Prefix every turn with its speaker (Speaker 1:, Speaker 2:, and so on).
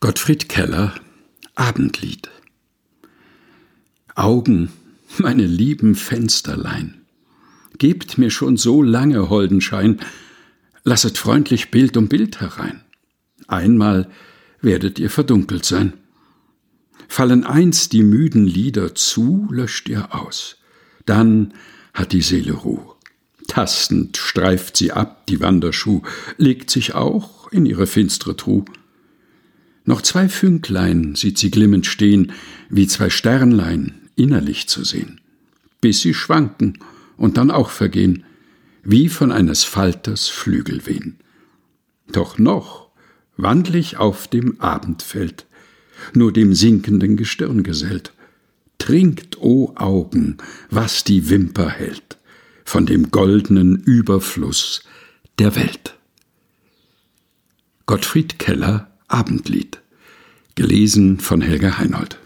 Speaker 1: Gottfried Keller Abendlied Augen, meine lieben Fensterlein, gebt mir schon so lange holden Schein, lasset freundlich Bild um Bild herein. Einmal werdet ihr verdunkelt sein. Fallen einst die müden Lieder zu, löscht ihr aus. Dann hat die Seele Ruh. Tastend streift sie ab die Wanderschuh, legt sich auch in ihre finstre Truh. Noch zwei Fünklein sieht sie glimmend stehen, wie zwei Sternlein innerlich zu sehen, bis sie schwanken und dann auch vergehen, wie von eines Falters Flügel wehen. Doch noch wandl ich auf dem Abendfeld, nur dem sinkenden Gestirn gesellt. Trinkt, o Augen, was die Wimper hält, von dem goldenen Überfluss der Welt. Gottfried Keller Abendlied. Gelesen von Helga Heinold.